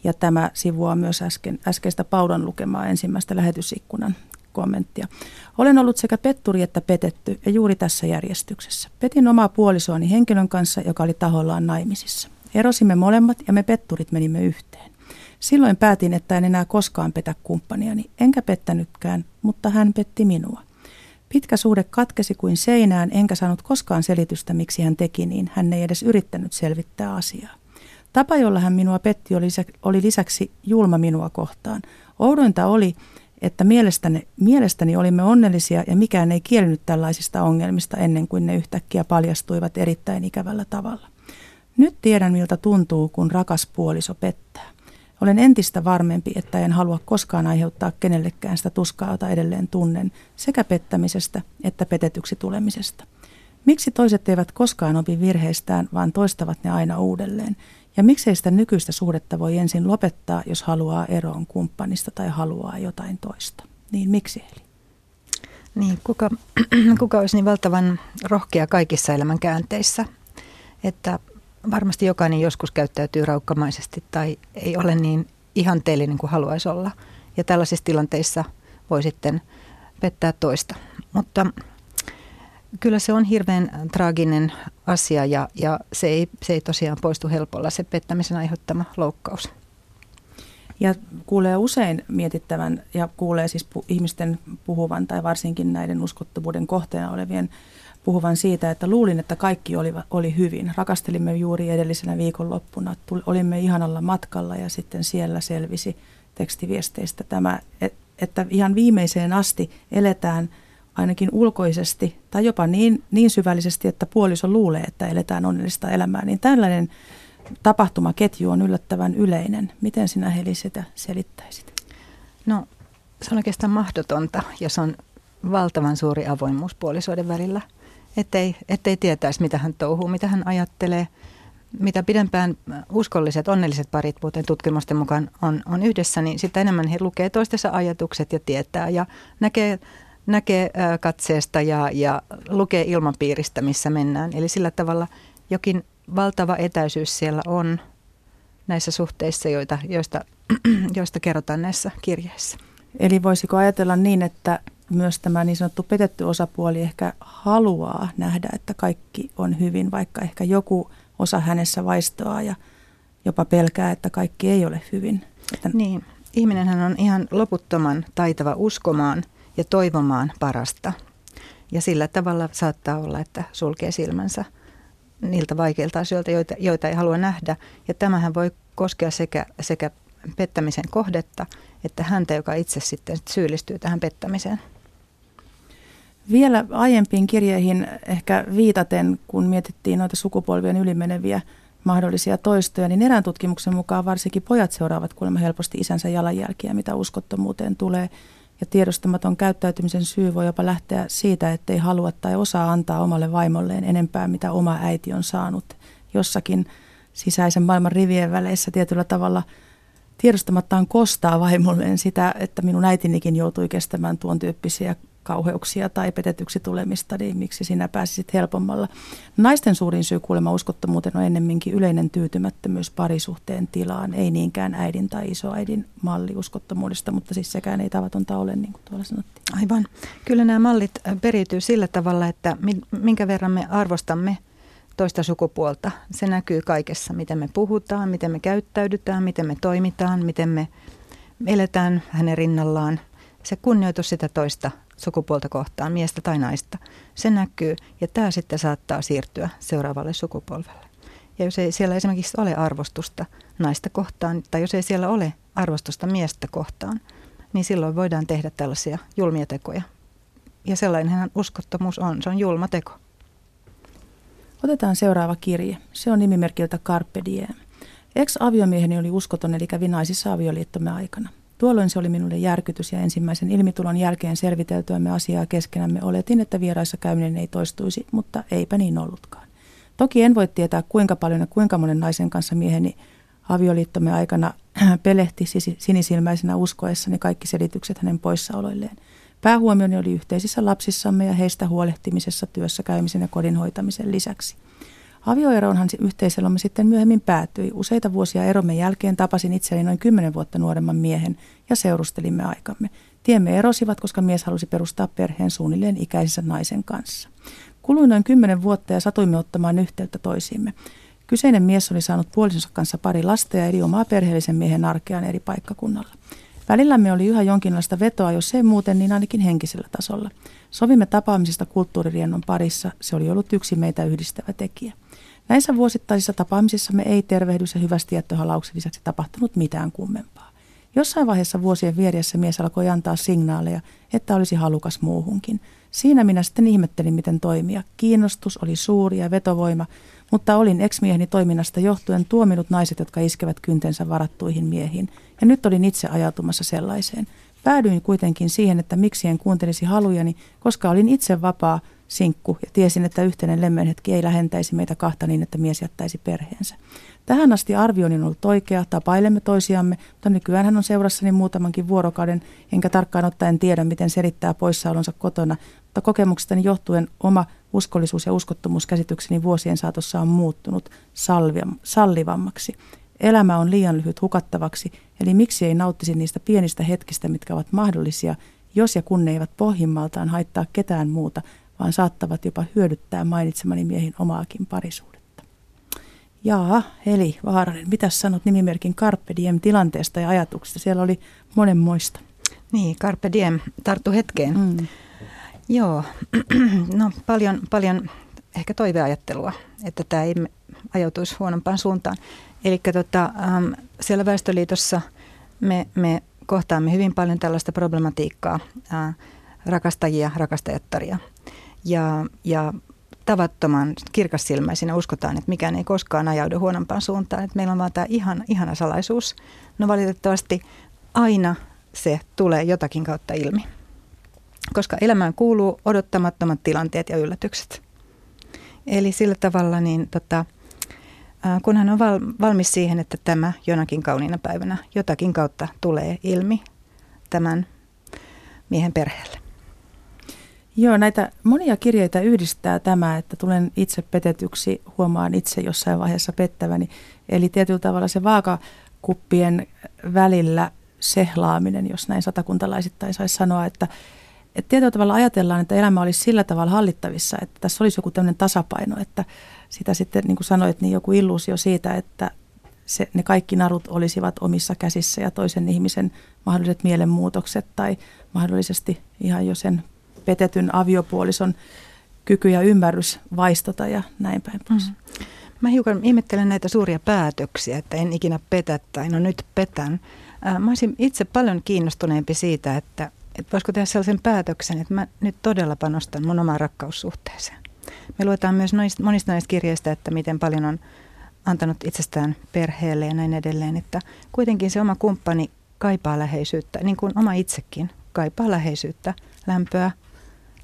ja tämä sivuaa myös äsken, äskeistä Paudan lukemaa ensimmäistä lähetysikkunan kommenttia. Olen ollut sekä petturi että petetty ja juuri tässä järjestyksessä. Petin omaa puolisoani henkilön kanssa, joka oli tahollaan naimisissa. Erosimme molemmat ja me petturit menimme yhteen. Silloin päätin, että en enää koskaan petä kumppaniani, enkä pettänytkään, mutta hän petti minua. Pitkä suhde katkesi kuin seinään, enkä saanut koskaan selitystä, miksi hän teki niin. Hän ei edes yrittänyt selvittää asiaa. Tapa, jolla hän minua petti, oli, lisäksi julma minua kohtaan. Oudointa oli, että mielestäni, mielestäni olimme onnellisia ja mikään ei kielinyt tällaisista ongelmista ennen kuin ne yhtäkkiä paljastuivat erittäin ikävällä tavalla. Nyt tiedän, miltä tuntuu, kun rakas puoliso pettää. Olen entistä varmempi, että en halua koskaan aiheuttaa kenellekään sitä tuskaa, jota edelleen tunnen, sekä pettämisestä että petetyksi tulemisesta. Miksi toiset eivät koskaan opi virheistään, vaan toistavat ne aina uudelleen? Ja miksei sitä nykyistä suhdetta voi ensin lopettaa, jos haluaa eroon kumppanista tai haluaa jotain toista? Niin miksi eli? Niin, kuka, <clears throat> kuka olisi niin valtavan rohkea kaikissa elämän käänteissä, että varmasti jokainen joskus käyttäytyy raukkamaisesti tai ei ole niin ihanteellinen kuin haluaisi olla. Ja tällaisissa tilanteissa voi sitten pettää toista. Mutta kyllä se on hirveän traaginen asia ja, ja se, ei, se ei tosiaan poistu helpolla, se pettämisen aiheuttama loukkaus. Ja kuulee usein mietittävän ja kuulee siis pu- ihmisten puhuvan tai varsinkin näiden uskottavuuden kohteena olevien puhuvan siitä, että luulin, että kaikki oli, oli hyvin. Rakastelimme juuri edellisenä viikonloppuna, tuli, olimme ihanalla matkalla ja sitten siellä selvisi tekstiviesteistä tämä, että ihan viimeiseen asti eletään ainakin ulkoisesti tai jopa niin, niin syvällisesti, että puoliso luulee, että eletään onnellista elämää, niin tällainen tapahtumaketju on yllättävän yleinen. Miten sinä Heli sitä selittäisit? No se on oikeastaan mahdotonta, jos on valtavan suuri avoimuus puolisoiden välillä – ettei, ettei tietäisi, mitä hän touhuu, mitä hän ajattelee. Mitä pidempään uskolliset, onnelliset parit, muuten tutkimusten mukaan on, on yhdessä, niin sitä enemmän he lukee toistensa ajatukset ja tietää ja näkee, näkee katseesta ja, ja lukee ilmapiiristä, missä mennään. Eli sillä tavalla jokin valtava etäisyys siellä on näissä suhteissa, joita, joista, <clears throat> joista kerrotaan näissä kirjeissä. Eli voisiko ajatella niin, että myös tämä niin sanottu petetty osapuoli ehkä haluaa nähdä, että kaikki on hyvin, vaikka ehkä joku osa hänessä vaistoaa ja jopa pelkää, että kaikki ei ole hyvin. Että... Niin, ihminenhän on ihan loputtoman taitava uskomaan ja toivomaan parasta. Ja sillä tavalla saattaa olla, että sulkee silmänsä niiltä vaikeilta asioilta, joita, joita ei halua nähdä. Ja tämähän voi koskea sekä, sekä pettämisen kohdetta että häntä, joka itse sitten syyllistyy tähän pettämiseen. Vielä aiempiin kirjeihin ehkä viitaten, kun mietittiin noita sukupolvien ylimeneviä mahdollisia toistoja, niin erään tutkimuksen mukaan varsinkin pojat seuraavat kuulemma helposti isänsä jalanjälkiä, mitä uskottomuuteen tulee. Ja tiedostamaton käyttäytymisen syy voi jopa lähteä siitä, ettei halua tai osaa antaa omalle vaimolleen enempää, mitä oma äiti on saanut. Jossakin sisäisen maailman rivien väleissä tietyllä tavalla tiedostamattaan kostaa vaimolleen sitä, että minun äitinikin joutui kestämään tuon tyyppisiä kauheuksia tai petetyksi tulemista, niin miksi sinä pääsisit helpommalla. Naisten suurin syy kuulemma uskottomuuteen on ennemminkin yleinen tyytymättömyys parisuhteen tilaan, ei niinkään äidin tai isoäidin malli uskottomuudesta, mutta siis sekään ei tavatonta ole, niin kuin tuolla sanottiin. Aivan. Kyllä nämä mallit periytyy sillä tavalla, että minkä verran me arvostamme toista sukupuolta. Se näkyy kaikessa, miten me puhutaan, miten me käyttäydytään, miten me toimitaan, miten me eletään hänen rinnallaan. Se kunnioitus sitä toista sukupuolta kohtaan, miestä tai naista, se näkyy ja tämä sitten saattaa siirtyä seuraavalle sukupolvelle. Ja jos ei siellä esimerkiksi ole arvostusta naista kohtaan tai jos ei siellä ole arvostusta miestä kohtaan, niin silloin voidaan tehdä tällaisia julmia tekoja. Ja sellainenhan uskottomuus on, se on julma teko. Otetaan seuraava kirje. Se on nimimerkiltä Carpe Diem. Ex-aviomieheni oli uskoton, eli kävi naisissa avioliittomme aikana. Tuolloin se oli minulle järkytys ja ensimmäisen ilmitulon jälkeen selviteltyämme asiaa keskenämme oletin, että vieraissa käyminen ei toistuisi, mutta eipä niin ollutkaan. Toki en voi tietää kuinka paljon ja kuinka monen naisen kanssa mieheni avioliittomme aikana <clears throat> pelehti sinisilmäisenä uskoessani kaikki selitykset hänen poissaoloilleen. Päähuomioni oli yhteisissä lapsissamme ja heistä huolehtimisessa, työssä käymisen ja kodin hoitamisen lisäksi. Avioeroonhan yhteiselomme sitten myöhemmin päättyi. Useita vuosia eromme jälkeen tapasin itseni noin kymmenen vuotta nuoremman miehen ja seurustelimme aikamme. Tiemme erosivat, koska mies halusi perustaa perheen suunnilleen ikäisensä naisen kanssa. Kului noin kymmenen vuotta ja satuimme ottamaan yhteyttä toisiimme. Kyseinen mies oli saanut puolisonsa kanssa pari lasta ja eri omaa perheellisen miehen arkeaan eri paikkakunnalla. Välillämme oli yhä jonkinlaista vetoa, jos ei muuten, niin ainakin henkisellä tasolla. Sovimme tapaamisesta kulttuuririennon parissa, se oli ollut yksi meitä yhdistävä tekijä. Näissä vuosittaisissa tapaamisissamme ei tervehdys ja hyvästi jättöhalauksen lisäksi tapahtunut mitään kummempaa. Jossain vaiheessa vuosien vieressä mies alkoi antaa signaaleja, että olisi halukas muuhunkin. Siinä minä sitten ihmettelin, miten toimia. Kiinnostus oli suuri ja vetovoima, mutta olin eksmieheni toiminnasta johtuen tuominut naiset, jotka iskevät kyntensä varattuihin miehiin. Ja nyt olin itse ajautumassa sellaiseen. Päädyin kuitenkin siihen, että miksi en kuuntelisi halujani, koska olin itse vapaa sinkku ja tiesin, että yhteinen lemmenhetki ei lähentäisi meitä kahta niin, että mies jättäisi perheensä. Tähän asti arvioni on ollut oikea, tapailemme toisiamme, mutta nykyään hän on seurassani muutamankin vuorokauden, enkä tarkkaan ottaen tiedä, miten selittää poissaolonsa kotona, mutta kokemuksestani johtuen oma uskollisuus ja uskottomuuskäsitykseni vuosien saatossa on muuttunut sallivammaksi. Elämä on liian lyhyt hukattavaksi, eli miksi ei nauttisi niistä pienistä hetkistä, mitkä ovat mahdollisia, jos ja kun ne eivät pohjimmaltaan haittaa ketään muuta, vaan saattavat jopa hyödyttää mainitsemani miehin omaakin parisuudetta. Jaa, Heli Vaaranen, mitä sanot nimimerkin Carpe Diem tilanteesta ja ajatuksesta? Siellä oli monenmoista. Niin, Carpe Diem, tarttu hetkeen. Mm. Joo, <clears throat> no paljon, paljon ehkä toiveajattelua, että tämä ei ajautuisi huonompaan suuntaan. Eli tota, ähm, siellä Väestöliitossa me, me kohtaamme hyvin paljon tällaista problematiikkaa, äh, rakastajia, rakastajattaria. Ja, ja tavattoman kirkassilmäisinä uskotaan, että mikään ei koskaan ajaudu huonompaan suuntaan. Että meillä on vaan tämä ihan, ihana salaisuus. No valitettavasti aina se tulee jotakin kautta ilmi. Koska elämään kuuluu odottamattomat tilanteet ja yllätykset. Eli sillä tavalla niin tota, kun hän on val, valmis siihen, että tämä jonakin kauniina päivänä jotakin kautta tulee ilmi tämän miehen perheelle. Joo, näitä monia kirjeitä yhdistää tämä, että tulen itse petetyksi, huomaan itse jossain vaiheessa pettäväni. Eli tietyllä tavalla se vaakakuppien välillä sehlaaminen, jos näin satakuntalaisittain saisi sanoa, että, että tietyllä tavalla ajatellaan, että elämä olisi sillä tavalla hallittavissa, että tässä olisi joku tämmöinen tasapaino, että sitä sitten niin kuin sanoit, niin joku illuusio siitä, että se, ne kaikki narut olisivat omissa käsissä ja toisen ihmisen mahdolliset mielenmuutokset tai mahdollisesti ihan jo sen petetyn aviopuolison kyky ja ymmärrys vaistota ja näin päin pois. Mm. Mä hiukan ihmettelen näitä suuria päätöksiä, että en ikinä petä tai no nyt petän. Mä olisin itse paljon kiinnostuneempi siitä, että, että voisiko tehdä sellaisen päätöksen, että mä nyt todella panostan mun omaan rakkaussuhteeseen. Me luetaan myös noista, monista näistä kirjeistä, että miten paljon on antanut itsestään perheelle ja näin edelleen, että kuitenkin se oma kumppani kaipaa läheisyyttä, niin kuin oma itsekin kaipaa läheisyyttä, lämpöä,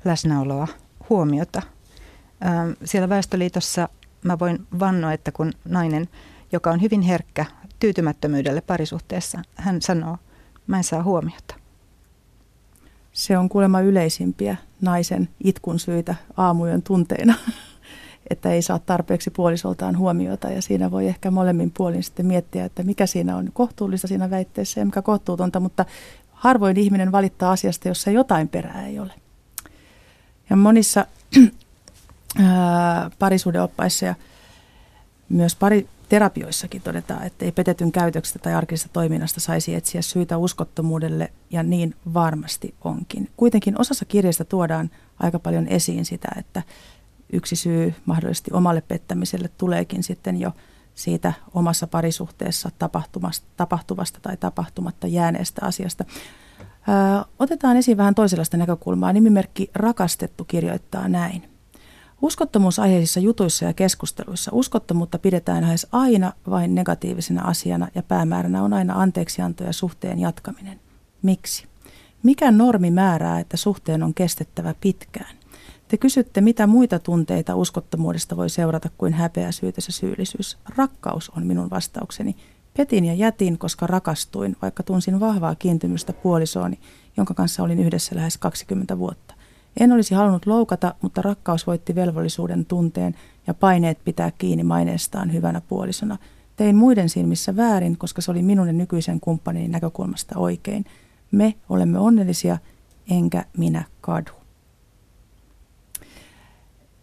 läsnäoloa, huomiota. Siellä Väestöliitossa mä voin vannoa, että kun nainen, joka on hyvin herkkä tyytymättömyydelle parisuhteessa. Hän sanoo, mä en saa huomiota. Se on kuulemma yleisimpiä naisen itkun syitä aamujen tunteina, <laughs> että ei saa tarpeeksi puolisoltaan huomiota ja siinä voi ehkä molemmin puolin sitten miettiä, että mikä siinä on kohtuullista siinä väitteessä ja mikä kohtuutonta, mutta harvoin ihminen valittaa asiasta, jossa jotain perää ei ole. Ja monissa <clears throat> parisuudeoppaissa ja myös pari terapioissakin todetaan, että ei petetyn käytöksestä tai arkisesta toiminnasta saisi etsiä syitä uskottomuudelle, ja niin varmasti onkin. Kuitenkin osassa kirjasta tuodaan aika paljon esiin sitä, että yksi syy mahdollisesti omalle pettämiselle tuleekin sitten jo siitä omassa parisuhteessa tapahtuvasta tai tapahtumatta jääneestä asiasta. Otetaan esiin vähän toisenlaista näkökulmaa. Nimimerkki Rakastettu kirjoittaa näin. Uskottomuusaiheisissa jutuissa ja keskusteluissa uskottomuutta pidetään lähes aina vain negatiivisena asiana ja päämääränä on aina anteeksianto ja suhteen jatkaminen. Miksi? Mikä normi määrää, että suhteen on kestettävä pitkään? Te kysytte, mitä muita tunteita uskottomuudesta voi seurata kuin häpeä, syytös ja syyllisyys. Rakkaus on minun vastaukseni. Petin ja jätin, koska rakastuin, vaikka tunsin vahvaa kiintymystä puolisooni, jonka kanssa olin yhdessä lähes 20 vuotta. En olisi halunnut loukata, mutta rakkaus voitti velvollisuuden tunteen ja paineet pitää kiinni maineestaan hyvänä puolisona. Tein muiden silmissä väärin, koska se oli minun ja nykyisen kumppanini näkökulmasta oikein. Me olemme onnellisia, enkä minä kadu.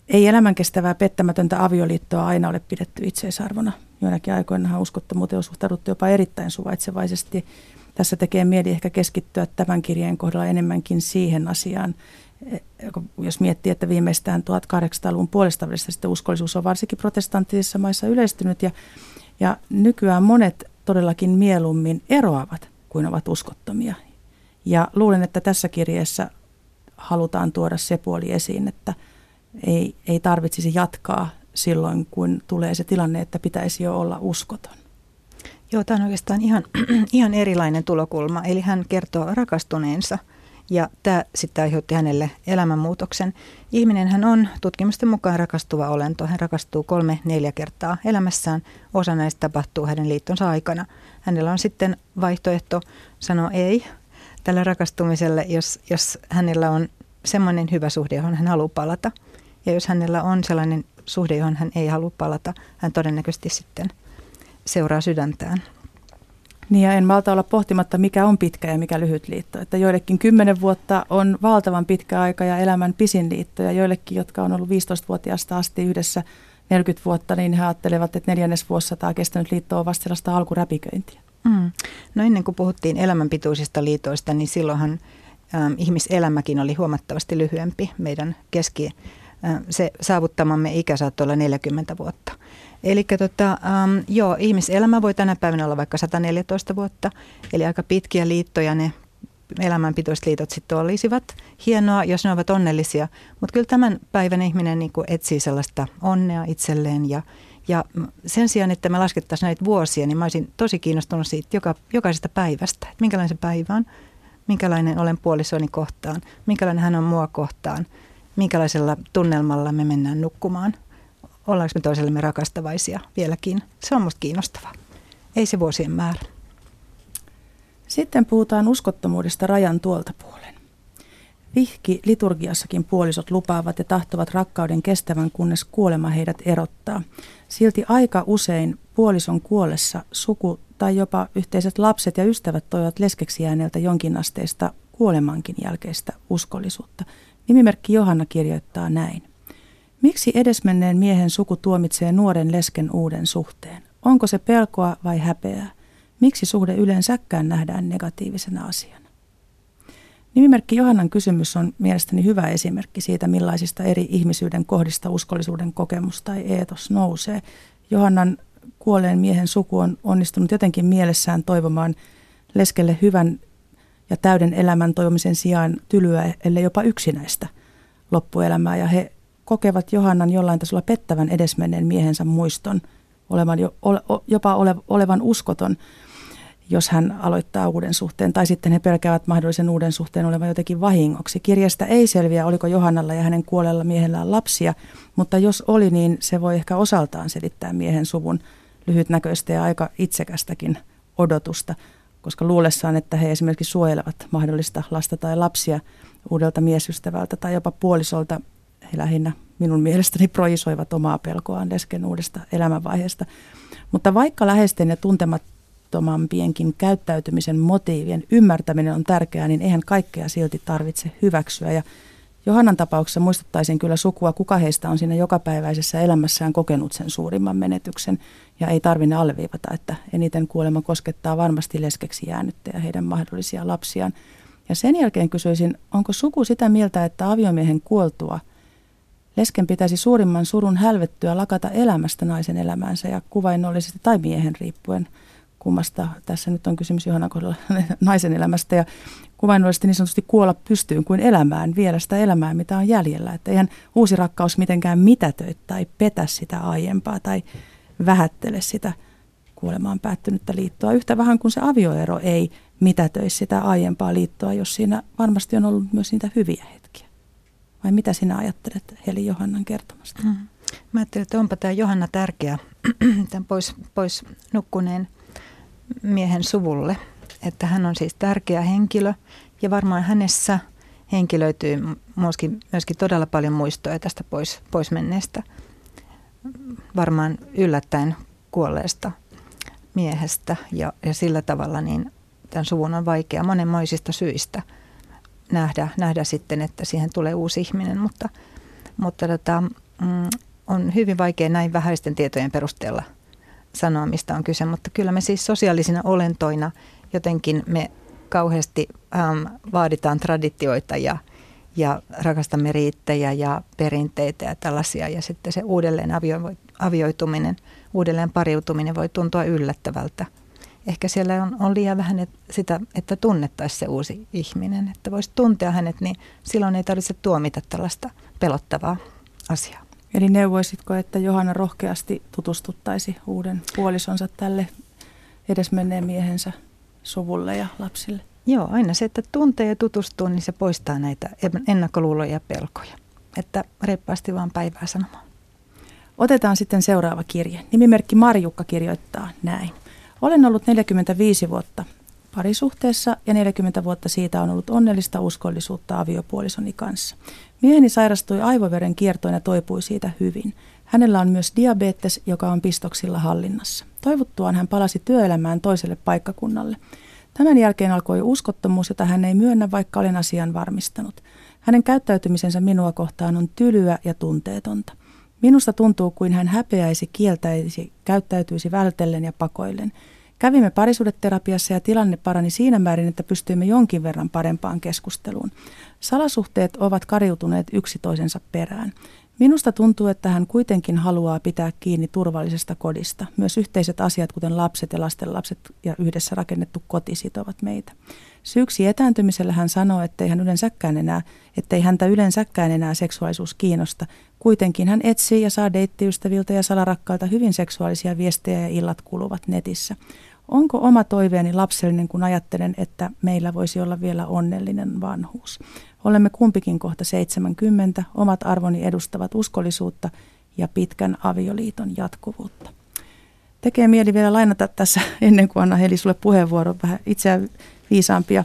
Ei elämänkestävää pettämätöntä avioliittoa aina ole pidetty itseisarvona. Joinakin aikoina uskottomuuteen on suhtauduttu jopa erittäin suvaitsevaisesti. Tässä tekee mieli ehkä keskittyä tämän kirjeen kohdalla enemmänkin siihen asiaan, jos miettii, että viimeistään 1800-luvun puolesta välistä sitten uskollisuus on varsinkin protestanttisissa maissa yleistynyt ja, ja nykyään monet todellakin mieluummin eroavat kuin ovat uskottomia. Ja luulen, että tässä kirjeessä halutaan tuoda se puoli esiin, että ei, ei tarvitsisi jatkaa silloin, kun tulee se tilanne, että pitäisi jo olla uskoton. Joo, tämä on oikeastaan ihan, <clears throat> ihan erilainen tulokulma. Eli hän kertoo rakastuneensa – ja tämä sitten aiheutti hänelle elämänmuutoksen. Ihminen hän on tutkimusten mukaan rakastuva olento. Hän rakastuu kolme, neljä kertaa elämässään. Osa näistä tapahtuu hänen liittonsa aikana. Hänellä on sitten vaihtoehto sanoa ei tällä rakastumiselle, jos, jos hänellä on semmoinen hyvä suhde, johon hän haluaa palata. Ja jos hänellä on sellainen suhde, johon hän ei halua palata, hän todennäköisesti sitten seuraa sydäntään. Niin ja en malta olla pohtimatta, mikä on pitkä ja mikä lyhyt liitto. Että joillekin 10 vuotta on valtavan pitkä aika ja elämän pisin liitto. Ja joillekin, jotka on ollut 15-vuotiaasta asti yhdessä 40 vuotta, niin he ajattelevat, että neljännes vuosisataa kestänyt liitto on vasta sellaista alkuräpiköintiä. Mm. No ennen kuin puhuttiin elämänpituisista liitoista, niin silloinhan ähm, ihmiselämäkin oli huomattavasti lyhyempi. Meidän keski, se saavuttamamme ikä saattoi olla 40 vuotta. Eli tota, ähm, joo, ihmiselämä voi tänä päivänä olla vaikka 114 vuotta, eli aika pitkiä liittoja ne elämänpitoiset liitot sitten olisivat. Hienoa, jos ne ovat onnellisia, mutta kyllä tämän päivän ihminen niin kuin etsii sellaista onnea itselleen ja, ja sen sijaan, että me laskettaisiin näitä vuosia, niin mä olisin tosi kiinnostunut siitä joka, jokaisesta päivästä, että minkälainen se päivä on, minkälainen olen puolisoni kohtaan, minkälainen hän on mua kohtaan, minkälaisella tunnelmalla me mennään nukkumaan – ollaanko me toisellemme rakastavaisia vieläkin. Se on musta kiinnostavaa. Ei se vuosien määrä. Sitten puhutaan uskottomuudesta rajan tuolta puolen. Vihki liturgiassakin puolisot lupaavat ja tahtovat rakkauden kestävän, kunnes kuolema heidät erottaa. Silti aika usein puolison kuollessa suku tai jopa yhteiset lapset ja ystävät toivat leskeksi jääneeltä jonkinasteista kuolemankin jälkeistä uskollisuutta. Nimimerkki Johanna kirjoittaa näin. Miksi edesmenneen miehen suku tuomitsee nuoren lesken uuden suhteen? Onko se pelkoa vai häpeää? Miksi suhde yleensäkään nähdään negatiivisena asiana? Nimimerkki Johannan kysymys on mielestäni hyvä esimerkki siitä, millaisista eri ihmisyyden kohdista uskollisuuden kokemus tai eetos nousee. Johannan kuolleen miehen suku on onnistunut jotenkin mielessään toivomaan leskelle hyvän ja täyden elämän toivomisen sijaan tylyä, ellei jopa yksinäistä loppuelämää. Ja he kokevat Johannan jollain tasolla pettävän edesmenneen miehensä muiston, olevan jo, ole, jopa ole, olevan uskoton, jos hän aloittaa uuden suhteen, tai sitten he pelkäävät mahdollisen uuden suhteen olevan jotenkin vahingoksi. Kirjasta ei selviä, oliko Johannalla ja hänen kuolella miehellään lapsia, mutta jos oli, niin se voi ehkä osaltaan selittää miehen suvun lyhytnäköistä ja aika itsekästäkin odotusta, koska luulessaan, että he esimerkiksi suojelevat mahdollista lasta tai lapsia uudelta miesystävältä tai jopa puolisolta, he lähinnä minun mielestäni projisoivat omaa pelkoaan lesken uudesta elämänvaiheesta. Mutta vaikka läheisten ja tuntemattomampienkin käyttäytymisen motiivien ymmärtäminen on tärkeää, niin eihän kaikkea silti tarvitse hyväksyä. Ja Johannan tapauksessa muistuttaisin kyllä sukua, kuka heistä on siinä jokapäiväisessä elämässään kokenut sen suurimman menetyksen. Ja ei tarvinne alleviivata, että eniten kuolema koskettaa varmasti leskeksi jäänyttä ja heidän mahdollisia lapsiaan. Ja sen jälkeen kysyisin, onko suku sitä mieltä, että aviomiehen kuoltua lesken pitäisi suurimman surun hälvettyä lakata elämästä naisen elämäänsä ja kuvainnollisesti tai miehen riippuen kummasta tässä nyt on kysymys Johanna kohdalla <laughs> naisen elämästä ja kuvainnollisesti niin sanotusti kuolla pystyyn kuin elämään, vielä sitä elämää, mitä on jäljellä. Että eihän uusi rakkaus mitenkään mitätöi tai petä sitä aiempaa tai vähättele sitä kuolemaan päättynyttä liittoa. Yhtä vähän kuin se avioero ei mitätöi sitä aiempaa liittoa, jos siinä varmasti on ollut myös niitä hyviä hetkiä. Vai mitä sinä ajattelet Heli Johannan kertomasta? Mm. Mä ajattelin, että onpa tämä Johanna tärkeä <clears throat> tämän pois, pois nukkuneen miehen suvulle. Että hän on siis tärkeä henkilö ja varmaan hänessä henkilöityy myöskin, myöskin todella paljon muistoja tästä pois, pois menneestä, varmaan yllättäen kuolleesta miehestä ja, ja sillä tavalla niin tämän suvun on vaikea monenmoisista syistä nähdä, nähdä sitten, että siihen tulee uusi ihminen, mutta, mutta tota, mm, on hyvin vaikea näin vähäisten tietojen perusteella sanoa, mistä on kyse, mutta kyllä me siis sosiaalisina olentoina jotenkin me kauheasti ähm, vaaditaan traditioita ja, ja rakastamme riittejä ja perinteitä ja tällaisia. Ja sitten se uudelleen avio, avioituminen, uudelleen pariutuminen voi tuntua yllättävältä. Ehkä siellä on, on liian vähän et, sitä, että tunnettaisiin se uusi ihminen, että voisi tuntea hänet, niin silloin ei tarvitse tuomita tällaista pelottavaa asiaa. Eli neuvoisitko, että Johanna rohkeasti tutustuttaisi uuden puolisonsa tälle edesmenneen miehensä suvulle ja lapsille? Joo, aina se, että tuntee ja tutustuu, niin se poistaa näitä ennakkoluuloja ja pelkoja. Että reippaasti vaan päivää sanomaan. Otetaan sitten seuraava kirje. Nimimerkki Marjukka kirjoittaa näin. Olen ollut 45 vuotta parisuhteessa ja 40 vuotta siitä on ollut onnellista uskollisuutta aviopuolisoni kanssa. Mieheni sairastui aivoveren kiertoon ja toipui siitä hyvin. Hänellä on myös diabetes, joka on pistoksilla hallinnassa. Toivottuaan hän palasi työelämään toiselle paikkakunnalle. Tämän jälkeen alkoi uskottomuus, jota hän ei myönnä, vaikka olen asian varmistanut. Hänen käyttäytymisensä minua kohtaan on tylyä ja tunteetonta. Minusta tuntuu kuin hän häpeäisi, kieltäisi, käyttäytyisi vältellen ja pakoillen. Kävimme parisuudeterapiassa ja tilanne parani siinä määrin, että pystyimme jonkin verran parempaan keskusteluun. Salasuhteet ovat kariutuneet yksi toisensa perään. Minusta tuntuu, että hän kuitenkin haluaa pitää kiinni turvallisesta kodista. Myös yhteiset asiat, kuten lapset ja lastenlapset ja yhdessä rakennettu koti sitovat meitä. Syyksi etääntymisellä hän sanoo, ettei hän yleensäkään enää, ettei häntä yleensäkään enää seksuaalisuus kiinnosta. Kuitenkin hän etsii ja saa deittiystäviltä ja salarakkailta hyvin seksuaalisia viestejä ja illat kuluvat netissä. Onko oma toiveeni lapsellinen, kun ajattelen, että meillä voisi olla vielä onnellinen vanhuus? Olemme kumpikin kohta 70, omat arvoni edustavat uskollisuutta ja pitkän avioliiton jatkuvuutta. Tekee mieli vielä lainata tässä <laughs> ennen kuin anna Heli sulle puheenvuoro vähän itseään viisaampia.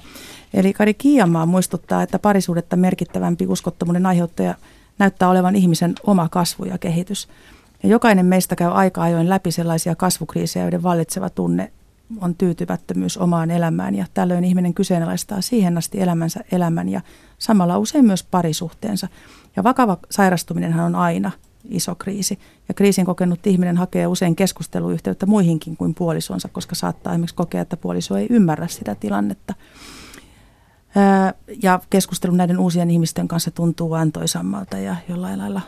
Eli Kari Kiiamaa muistuttaa, että parisuudetta merkittävämpi uskottomuuden aiheuttaja näyttää olevan ihmisen oma kasvu ja kehitys. Ja jokainen meistä käy aika ajoin läpi sellaisia kasvukriisejä, joiden vallitseva tunne on tyytymättömyys omaan elämään ja tällöin ihminen kyseenalaistaa siihen asti elämänsä elämän ja samalla usein myös parisuhteensa. Ja vakava sairastuminenhan on aina iso kriisi. Ja kriisin kokenut ihminen hakee usein keskusteluyhteyttä muihinkin kuin puolisonsa, koska saattaa esimerkiksi kokea, että puoliso ei ymmärrä sitä tilannetta. Ja keskustelu näiden uusien ihmisten kanssa tuntuu antoisammalta ja jollain lailla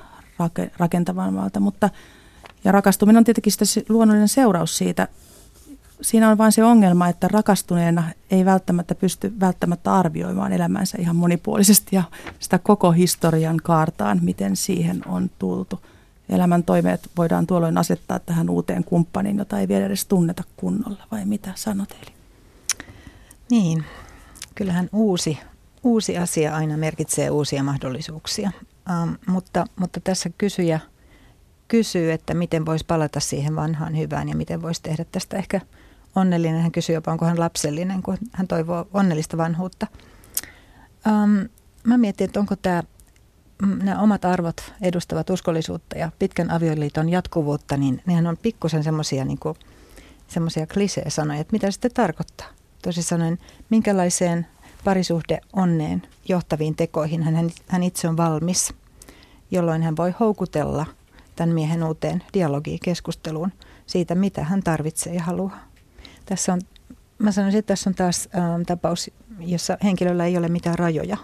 rakentavammalta, mutta ja rakastuminen on tietenkin sitä luonnollinen seuraus siitä siinä on vain se ongelma, että rakastuneena ei välttämättä pysty välttämättä arvioimaan elämänsä ihan monipuolisesti ja sitä koko historian kaartaan, miten siihen on tultu. Elämän toimeet voidaan tuolloin asettaa tähän uuteen kumppaniin, jota ei vielä edes tunneta kunnolla, vai mitä sanot Eli? Niin, kyllähän uusi, uusi asia aina merkitsee uusia mahdollisuuksia, ähm, mutta, mutta tässä kysyjä kysyy, että miten voisi palata siihen vanhaan hyvään ja miten voisi tehdä tästä ehkä onnellinen. Hän kysyy jopa, onko hän lapsellinen, kun hän toivoo onnellista vanhuutta. Um, mä mietin, että onko tämä mm, nämä omat arvot edustavat uskollisuutta ja pitkän avioliiton jatkuvuutta, niin nehän on pikkusen semmoisia niin semmoisia klisee-sanoja, että mitä sitten tarkoittaa. Toisin sanoen, minkälaiseen parisuhde onneen johtaviin tekoihin hän, hän itse on valmis, jolloin hän voi houkutella tämän miehen uuteen dialogiin, keskusteluun siitä, mitä hän tarvitsee ja haluaa. Tässä on, mä sanoisin, että tässä on taas ähm, tapaus, jossa henkilöllä ei ole mitään rajoja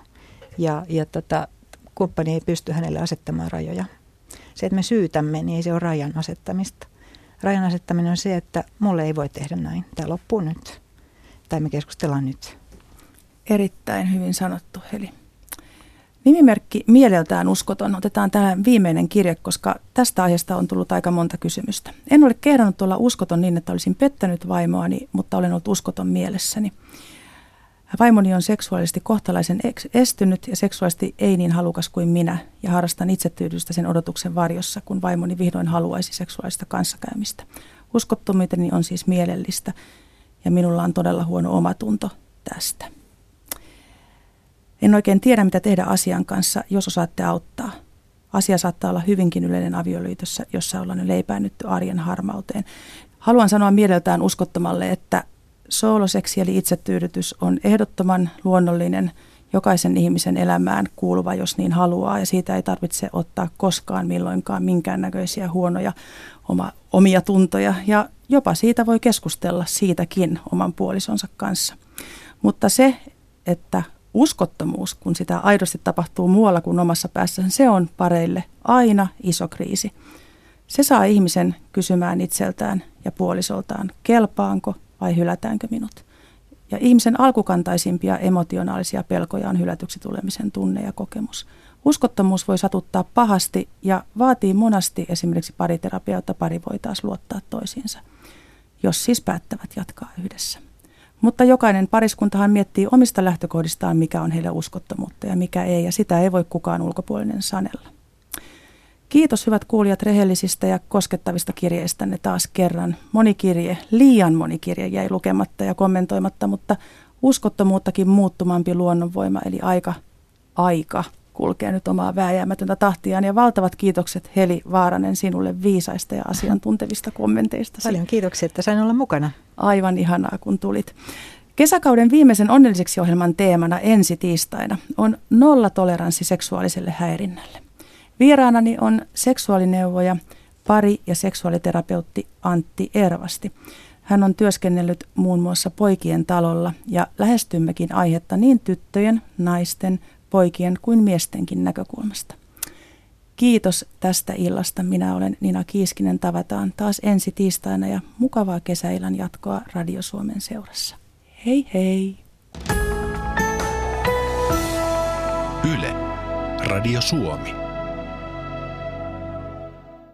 ja, ja tota, kumppani ei pysty hänelle asettamaan rajoja. Se, että me syytämme, niin ei se ole rajan asettamista. Rajan asettaminen on se, että mulle ei voi tehdä näin. Tämä loppuu nyt. Tai me keskustellaan nyt. Erittäin hyvin sanottu, Heli. Nimimerkki Mieleltään uskoton otetaan tähän viimeinen kirje, koska tästä aiheesta on tullut aika monta kysymystä. En ole kehdannut olla uskoton niin, että olisin pettänyt vaimoani, mutta olen ollut uskoton mielessäni. Vaimoni on seksuaalisesti kohtalaisen estynyt ja seksuaalisesti ei niin halukas kuin minä ja harrastan itsetyydystä sen odotuksen varjossa, kun vaimoni vihdoin haluaisi seksuaalista kanssakäymistä. Uskottomuuteni on siis mielellistä ja minulla on todella huono omatunto tästä. En oikein tiedä, mitä tehdä asian kanssa, jos osaatte auttaa. Asia saattaa olla hyvinkin yleinen avioliitossa, jossa ollaan leipäännytty arjen harmauteen. Haluan sanoa mieleltään uskottomalle, että sooloseksi eli itsetyydytys on ehdottoman luonnollinen jokaisen ihmisen elämään kuuluva, jos niin haluaa, ja siitä ei tarvitse ottaa koskaan milloinkaan minkäännäköisiä huonoja oma, omia tuntoja, ja jopa siitä voi keskustella siitäkin oman puolisonsa kanssa. Mutta se, että uskottomuus, kun sitä aidosti tapahtuu muualla kuin omassa päässä, se on pareille aina iso kriisi. Se saa ihmisen kysymään itseltään ja puolisoltaan, kelpaanko vai hylätäänkö minut. Ja ihmisen alkukantaisimpia emotionaalisia pelkoja on hylätyksi tulemisen tunne ja kokemus. Uskottomuus voi satuttaa pahasti ja vaatii monasti esimerkiksi pariterapiaa, jotta pari voi taas luottaa toisiinsa, jos siis päättävät jatkaa yhdessä. Mutta jokainen pariskuntahan miettii omista lähtökohdistaan, mikä on heille uskottomuutta ja mikä ei, ja sitä ei voi kukaan ulkopuolinen sanella. Kiitos hyvät kuulijat rehellisistä ja koskettavista kirjeistänne taas kerran. Moni kirje, liian moni kirje jäi lukematta ja kommentoimatta, mutta uskottomuuttakin muuttumampi luonnonvoima eli aika, aika kulkee nyt omaa vääjäämätöntä tahtiaan. Ja valtavat kiitokset Heli Vaaranen sinulle viisaista ja asiantuntevista kommenteista. Paljon kiitoksia, että sain olla mukana. Aivan ihanaa, kun tulit. Kesäkauden viimeisen onnelliseksi ohjelman teemana ensi tiistaina on nollatoleranssi seksuaaliselle häirinnälle. Vieraanani on seksuaalineuvoja, pari- ja seksuaaliterapeutti Antti Ervasti. Hän on työskennellyt muun muassa poikien talolla ja lähestymmekin aihetta niin tyttöjen, naisten, poikien kuin miestenkin näkökulmasta. Kiitos tästä illasta. Minä olen Nina Kiiskinen. Tavataan taas ensi tiistaina ja mukavaa kesäillan jatkoa Radio Suomen seurassa. Hei hei! Yle. Radio Suomi.